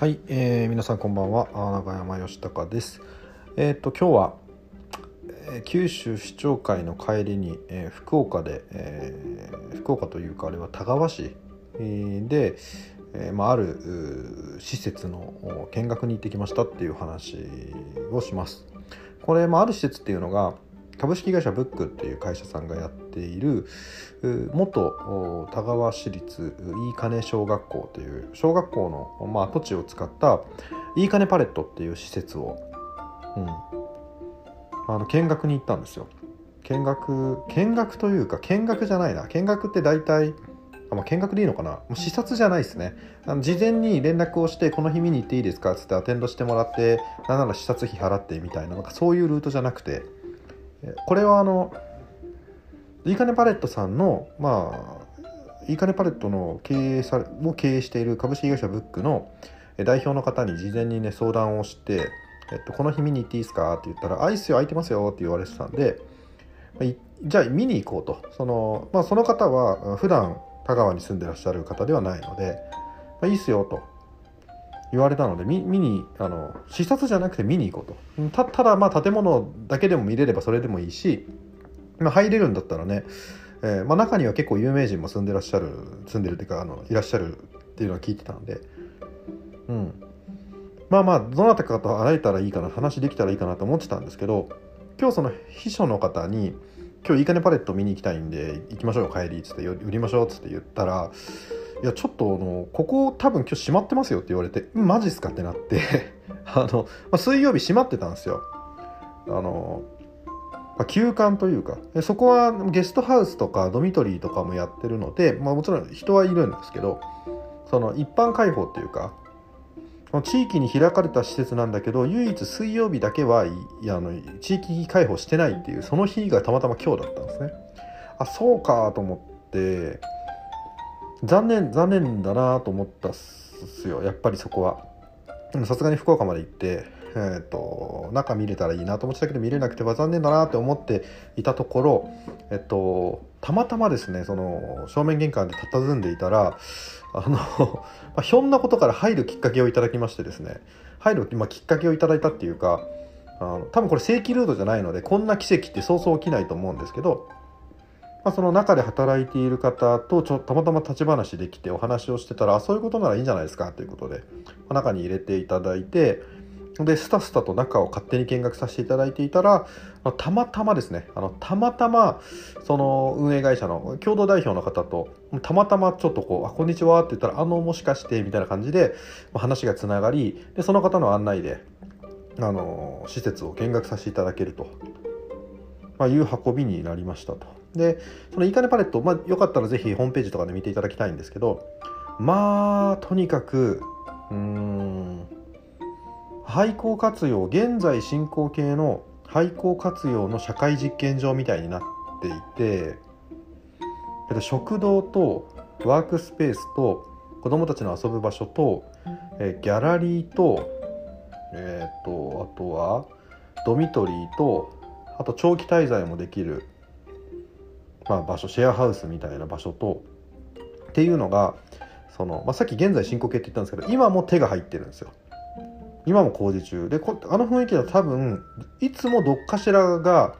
はい、えー、皆さんこんばんは。永山義孝です。えっ、と今日は、えー九州市長会の帰りに、えー福岡で、えー福岡というかあれは田川市えーで、えーまあ、ある施設の見学に行ってきましたっていう話をします。これ、まあ、ある施設っていうのが株式会社ブックっていう会社さんがやっている元田川市立いいかね小学校という小学校の、まあ、土地を使ったいいかねパレットっていう施設を、うん、あの見学に行ったんですよ。見学見学というか見学じゃないな。見学って大体あ、まあ、見学でいいのかな。もう視察じゃないですね。あの事前に連絡をしてこの日見に行っていいですかっつってアテンドしてもらってなんなら視察費払ってみたいななんかそういうルートじゃなくてこれはあのいいかねパレットさんのまあいいかねパレットの経営さを経営している株式会社ブックの代表の方に事前にね相談をして、えっと、この日見に行っていいですかって言ったら「あいいっすよ空いてますよ」って言われてたんでまじゃあ見に行こうと。その,、まあ、その方は普段田川に住んでらっしゃる方ではないので「まあ、いいっすよ」と。言われたので見にあの視察じゃなくて見に行こうと。ただまあ建物だけでも見れればそれでもいいし、ま、入れるんだったらね、えーまあ、中には結構有名人も住んでらっしゃる住んでるっていうかあのいらっしゃるっていうのは聞いてたんで。うん。まあまあどなたかと会えたらいいかな話できたらいいかなと思ってたんですけど今日その秘書の方に「今日いいかねパレット見に行きたいんで行きましょうよ帰り」っつって「売りましょう」っつって言ったらいやちょっとあのここ多分今日閉まってますよって言われて「マジっすか?」ってなって あの、まあ、水曜日閉まってたんですよあの、まあ、休館というかそこはゲストハウスとかドミトリーとかもやってるので、まあ、もちろん人はいるんですけどその一般開放っていうか地域に開かれた施設なんだけど唯一水曜日だけはあの地域開放してないっていうその日がたまたま今日だったんですねあそうかと思って残念残念だなと思ったっすよ。やっぱりそこは。さすがに福岡まで行ってえー、と中見れたらいいなと思ってたけど見れなくては残念だなって思っていたところ、えっと、たまたまですねその正面玄関で佇んでいたらあの、まあ、ひょんなことから入るきっかけをいただきましてですね。入る、まあ、きっかけをいただいたっていうかあの多分これ正規ルートじゃないのでこんな奇跡ってそうそう起きないと思うんですけど、まあ、その中で働いている方とちょたまたま立ち話できてお話をしてたらそういうことならいいんじゃないですかということで、まあ中に入れていただいてでスタスタと中を勝手に見学させていただいていたらたまたまですねあのたまたまその運営会社の共同代表の方とたまたまちょっとこう「あこんにちは」って言ったら「あのもしかして」みたいな感じで話がつながりでその方の案内であの施設を見学させていただけると、まあ、いう運びになりましたと。でそのいいかねパレット、まあ、よかったらぜひホームページとかで見ていただきたいんですけどまあとにかくうん廃校活用現在進行形の廃校活用の社会実験場みたいになっていて食堂とワークスペースと子どもたちの遊ぶ場所と、えギャラリーと,、えー、とあとはドミトリーとあと長期滞在もできる、まあ、場所シェアハウスみたいな場所とっていうのがその、まあ、さっき現在進行形って言ったんですけど今も手が入ってるんですよ。今も工事中。でこあの雰囲気は多分いつもどっかしらが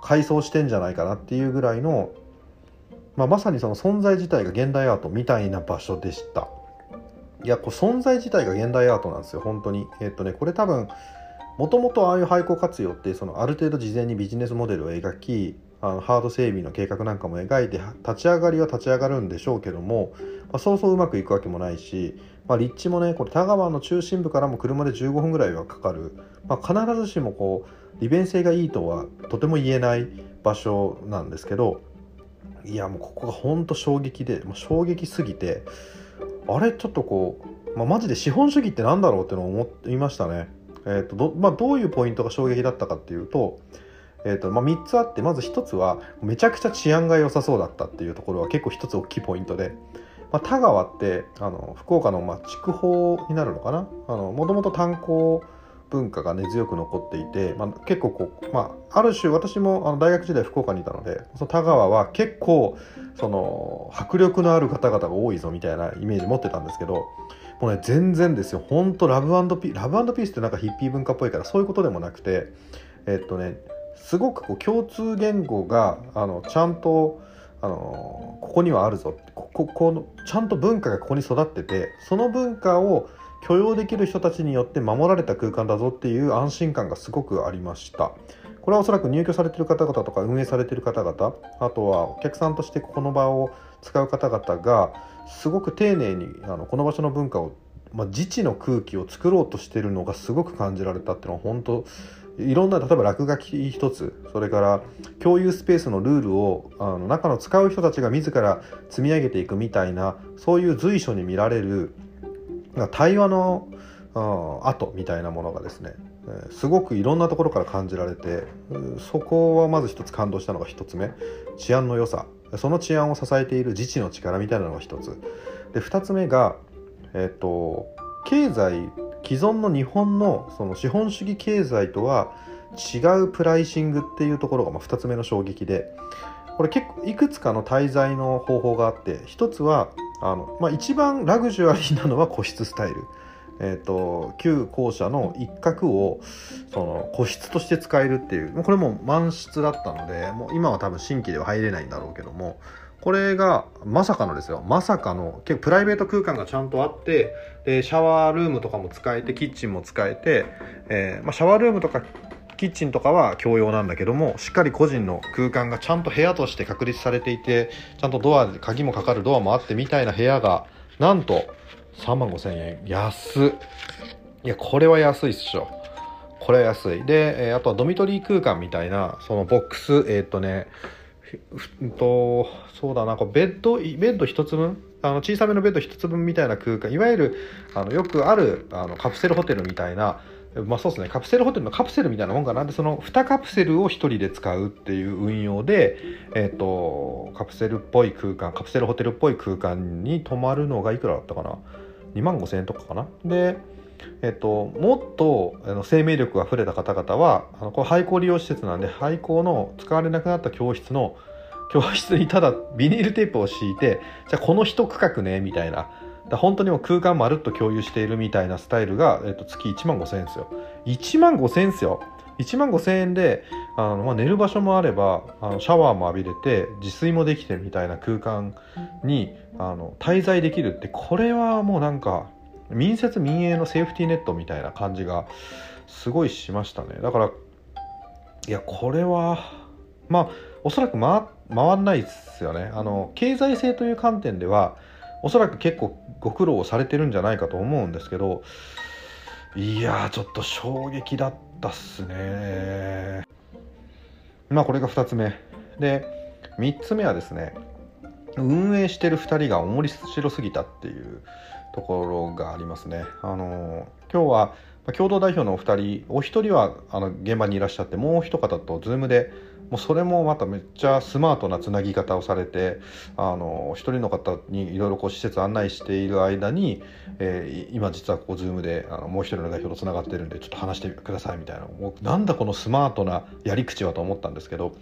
改装してんじゃないかなっていうぐらいの、まあ、まさにその存在自体が現代アートみたいな場所でした。いやこう存在自体が現代アートなんですよ。本当に。えっとねこれ多分もともとああいう廃校活用ってそのある程度事前にビジネスモデルを描きあのハード整備の計画なんかも描いて立ち上がりは立ち上がるんでしょうけども、まあ、そうそううまくいくわけもないし、まあ、立地もねこれ田川の中心部からも車で15分ぐらいはかかる、まあ、必ずしもこう利便性がいいとはとても言えない場所なんですけどいやもうここが本当衝撃で、衝撃すぎてあれちょっとこう、まあ、マジで資本主義ってなんだろうってのを思いましたね。えーとまあ、どういうポイントが衝撃だったかっていうと,、えーとまあ、3つあってまず1つはめちゃくちゃ治安が良さそうだったっていうところは結構1つ大きいポイントで、まあ、田川ってあの福岡のまあ筑豊になるのかな？もともと炭鉱文化が根強く残っていて、まあ、結構こう、まあ、ある種私もあの大学時代福岡にいたのでその田川は結構その迫力のある方々が多いぞみたいなイメージ持ってたんですけどもうね全然ですよ。本当ラブピラブピースってなんかヒッピー文化っぽいからそういうことでもなくてえっとねすごくこう共通言語があのちゃんとあのここにはあるぞ。こここのちゃんと文化がここに育っててその文化を許容できる人たちによって守られた空間だぞっていう安心感がすごくありました。これはおそらく入居されてる方々とか運営されてる方々あとはお客さんとしてこの場を使う方々がすごく丁寧にあのこの場所の文化を、まあ、自治の空気を作ろうとしてるのがすごく感じられたっていうのは本当いろんな例えば落書き一つ。それから共有スペースのルールをあの中の使う人たちが自ら積み上げていくみたいなそういう随所に見られる対話の後みたいなものがですねすごくいろんなところから感じられてそこはまず一つ感動したのが一つ目治安の良さ。その治安を支えている自治の力みたいなのが一つ。で二つ目がえっ、と経済既存の日本のその資本主義経済とは違うプライシングっていうところがま2つ目の衝撃でこれ結構いくつかの滞在の方法があって1つはあの、まあ、一番ラグジュアリーなのは個室スタイル。えーと、旧校舎の一角をその個室として使えるっていうこれも満室だったのでもう今は多分新規では入れないんだろうけどもこれがまさかのですよ。まさかの結構プライベート空間がちゃんとあってでシャワールームとかも使えてキッチンも使えて、えー、まあ、シャワールームとかキッチンとかは共用なんだけどもしっかり個人の空間がちゃんと部屋として確立されていてちゃんとドアで鍵もかかるドアもあってみたいな部屋がなんと3万5千円安いやこれは安いっしょ。これは安い。で、えー、あとはドミトリー空間みたいなそのボックスえー、っとねとそうだなこうベッドベッド1つ分？あの小さめのベッド1つ分みたいな空間。いわゆるあのよくあるあのカプセルホテルみたいなまあそうですね。カプセルホテルのカプセルみたいなもんかな。でその2カプセルを1人で使うっていう運用で、えーと、カプセルっぽい空間カプセルホテルっぽい空間に泊まるのがいくらだったかな？2万5000円とかかな？でえっと、もっとあの生命力が溢れた方々はあのこれ廃校利用施設なんで廃校の使われなくなった教室の教室にただビニールテープを敷いてじゃあこの一区画ねみたいな。だ本当にも空間まるっと共有しているみたいなスタイルが、えっと、月1万5000円ですよ。1万5000円ですよ。1万5000円であの、まあ、寝る場所もあればあのシャワーも浴びれて自炊もできてみたいな空間にあの滞在できるってこれはもうなんか民設民営のセーフティーネットみたいな感じがすごいしましたね。だからいやこれはまあおそらく回回んないですよね。あの経済性という観点ではおそらく結構ご苦労をされてるんじゃないかと思うんですけどいやちょっと衝撃だったっすね。まあこれが2つ目。で3つ目はですね運営してる2人が面白すぎたっていうところがありますね。あの今日は共同代表のお二人お一人はあの現場にいらっしゃってもう一方と Zoom でもうそれもまためっちゃスマートなつなぎ方をされてあの一人の方にいろいろこう施設案内している間に、えー、今実はここ Zoom であのもう一人の代表とつながってるんでちょっと話してくださいみたいなもうなんだこのスマートなやり口はと思ったんですけど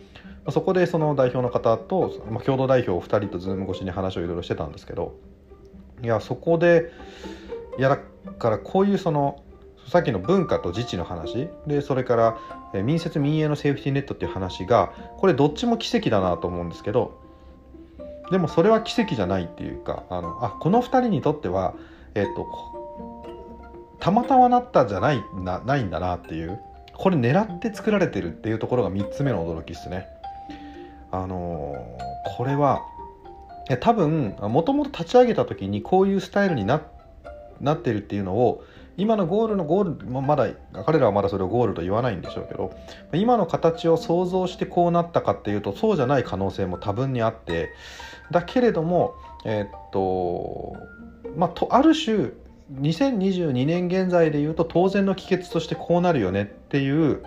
そこでその代表の方と、まあ、共同代表お二人と Zoom 越しに話をいろいろしてたんですけどいやそこでいやだからこういうそのさっきの文化と自治の話でそれから民設民営のセーフティーネットっていう話がこれどっちも奇跡だなと思うんですけどでもそれは奇跡じゃないっていうかあのあこの2人にとってはえっ、とたまたまなったじゃないなないんだなっていうこれ狙って作られてるっていうところが3つ目の驚きですね。あのー、これは多分もともと立ち上げた時にこういうスタイルにななってるっていうのを今のゴールのゴールまだ彼らはまだそれをゴールと言わないんでしょうけど今の形を想像してこうなったかっていうとそうじゃない可能性も多分にあってだけれどもえー、っとまあとある種2022年現在で言うと当然の帰結としてこうなるよねっていう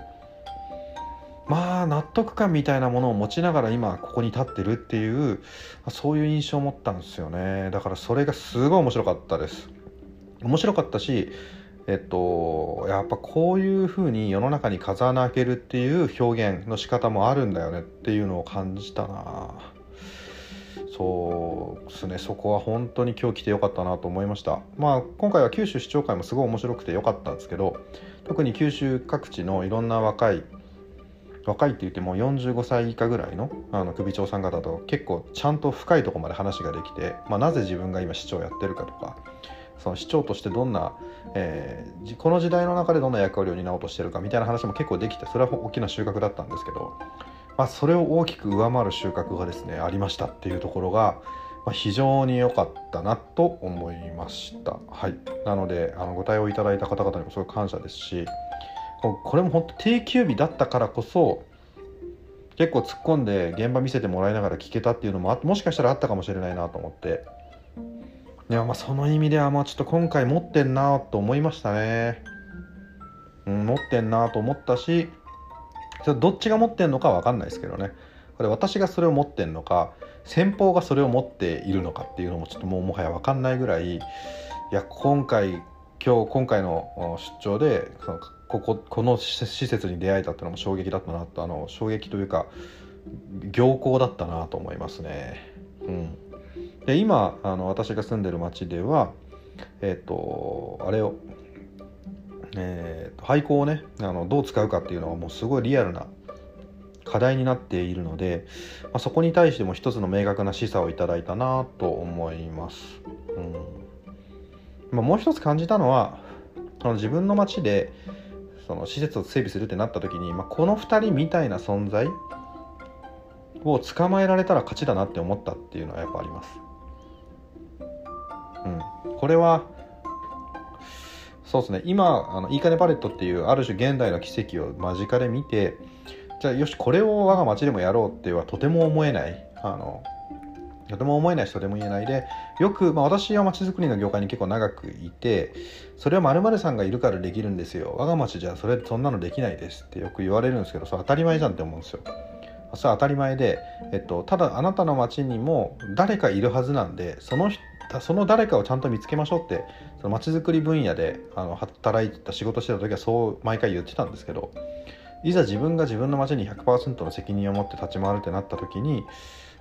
まあ納得感みたいなものを持ちながら今ここに立ってるっていうそういう印象を持ったんですよね。だからそれがすごい面白かったです。面白かったしえっと、やっぱこういうふうに世の中に風穴開けるっていう表現の仕方もあるんだよねっていうのを感じたな。そうですね。そこは本当に今日来てよかったなと思いました。まあ今回は九州市長会もすごい面白くてよかったんですけど特に九州各地のいろんな若い若いって言っても45歳以下ぐらいのあの首長さん方と結構ちゃんと深いとこまで話ができて、まあ、なぜ自分が今市長やってるかとかその市長としてどんな、えー、この時代の中でどんな役割を担おうとしてるかみたいな話も結構できてそれは大きな収穫だったんですけど、まあ、それを大きく上回る収穫がですねありましたっていうところが、まあ、非常に良かったなと思いました。はい、なのであのご対応いただいた方々にもすごい感謝ですしこれも本当定休日だったからこそ結構突っ込んで現場見せてもらいながら聞けたっていうのももしかしたらあったかもしれないなと思って。いやまあその意味ではまあちょっと今回持ってんなと思いましたね、うん、持ってんなと思ったしどっちが持ってんのか分かんないですけどね。これ私がそれを持ってんのか先方がそれを持っているのかっていうのもちょっともうもはや分かんないぐらいいや今回今日今回の出張でそのこここの施設に出会えたってのも衝撃だったなとあの衝撃というか行幸だったなと思いますね。うんで今あの私が住んでる町ではえっ、ー、とあれを、えーと、廃校をねあのどう使うかっていうのはもうすごいリアルな課題になっているので、まあ、そこに対しても一つの明確な示唆をいただいたなと思います。うんまあ、もう一つ感じたのはあの自分の町でその施設を整備するってなった時に、まあ、この2人みたいな存在を捕まえられたら勝ちだなって思ったっていうのはやっぱあります。うん、これはそうですね今あのいいかねパレットっていうある種現代の奇跡を間近で見てじゃあよしこれを我が町でもやろうってはとても思えないあのとても思えない人でも言えないでよく、まあ、私は町づくりの業界に結構長くいてそれは〇〇さんがいるからできるんですよ。我が町じゃそれそんなのできないですってよく言われるんですけどそれ当たり前じゃんって思うんですよ。それは当たり前で、えっと、ただあなたの町にも誰かいるはずなんでその人その誰かをちゃんと見つけましょうってその街づくり分野であの働いてた仕事してた時はそう毎回言ってたんですけどいざ自分が自分の街に100%の責任を持って立ち回るってなった時に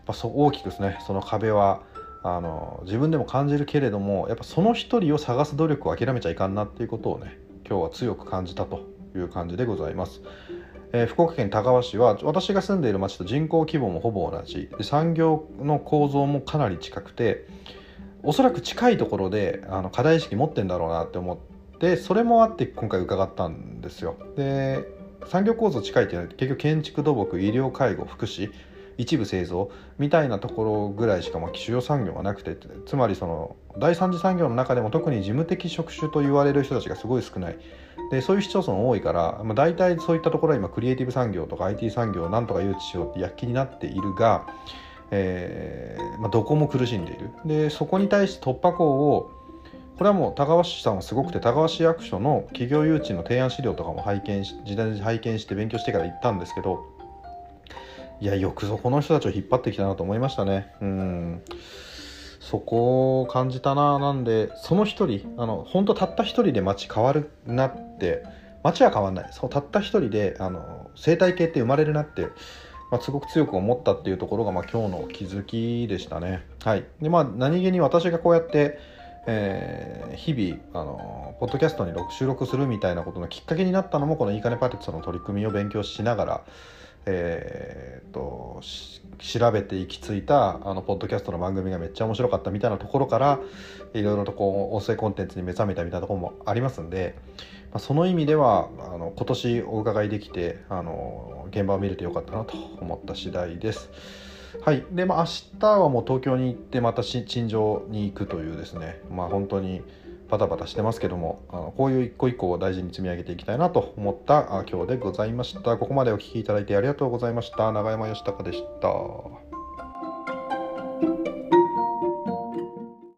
ぱそ大きくですねその壁はあの自分でも感じるけれどもやっぱその一人を探す努力を諦めちゃいかんなっていうことをね今日は強く感じたという感じでございます。えー、福岡県田川市は私が住んでいる町と人口規模もほぼ同じで産業の構造もかなり近くておそらく近いところであの課題意識持ってんだろうなって思ってそれもあって今回伺ったんですよで産業構造近いっていうのは結局建築土木医療介護福祉一部製造みたいなところぐらいしかまあ主要産業がなくてつまりその第三次産業の中でも特に事務的職種と言われる人たちがすごい少ない。でそういう市町村多いから、まあ、大体そういったところは今クリエイティブ産業とか IT 産業をなんとか誘致しようって躍起になっているが、えーまあ、どこも苦しんでいる。でそこに対して突破口をこれはもう田川市さんはすごくて田川市役所の企業誘致の提案資料とかも拝見し時代に拝見して勉強してから行ったんですけどいやよくぞこの人たちを引っ張ってきたなと思いましたね。うん。そこを感じたななんでその一人あの本当たった一人で街変わるなって街は変わんない。そうたった一人であの生態系って生まれるなって、まあ、すごく強く思ったっていうところが、まあ、今日の気づきでしたね。はい。でまあ何気に私がこうやってえー、日々あのポッドキャストに収録するみたいなことのきっかけになったのもこのいいかねパテッツの取り組みを勉強しながらえーと、調べて行き着いたあのポッドキャストの番組がめっちゃ面白かったみたいなところからいろいろとこう音声コンテンツに目覚めたみたいなところもありますんで、まあ、その意味ではあの今年お伺いできてあの現場を見れてよかったなと思った次第です。はいでまあ、明日はもう東京に行ってまた陳情に行くというですねまあ本当にバタバタしてますけどもあのこういう一個一個を大事に積み上げていきたいなと思った今日でございました。ここまでお聴きいただいてありがとうございました。永山義孝でした。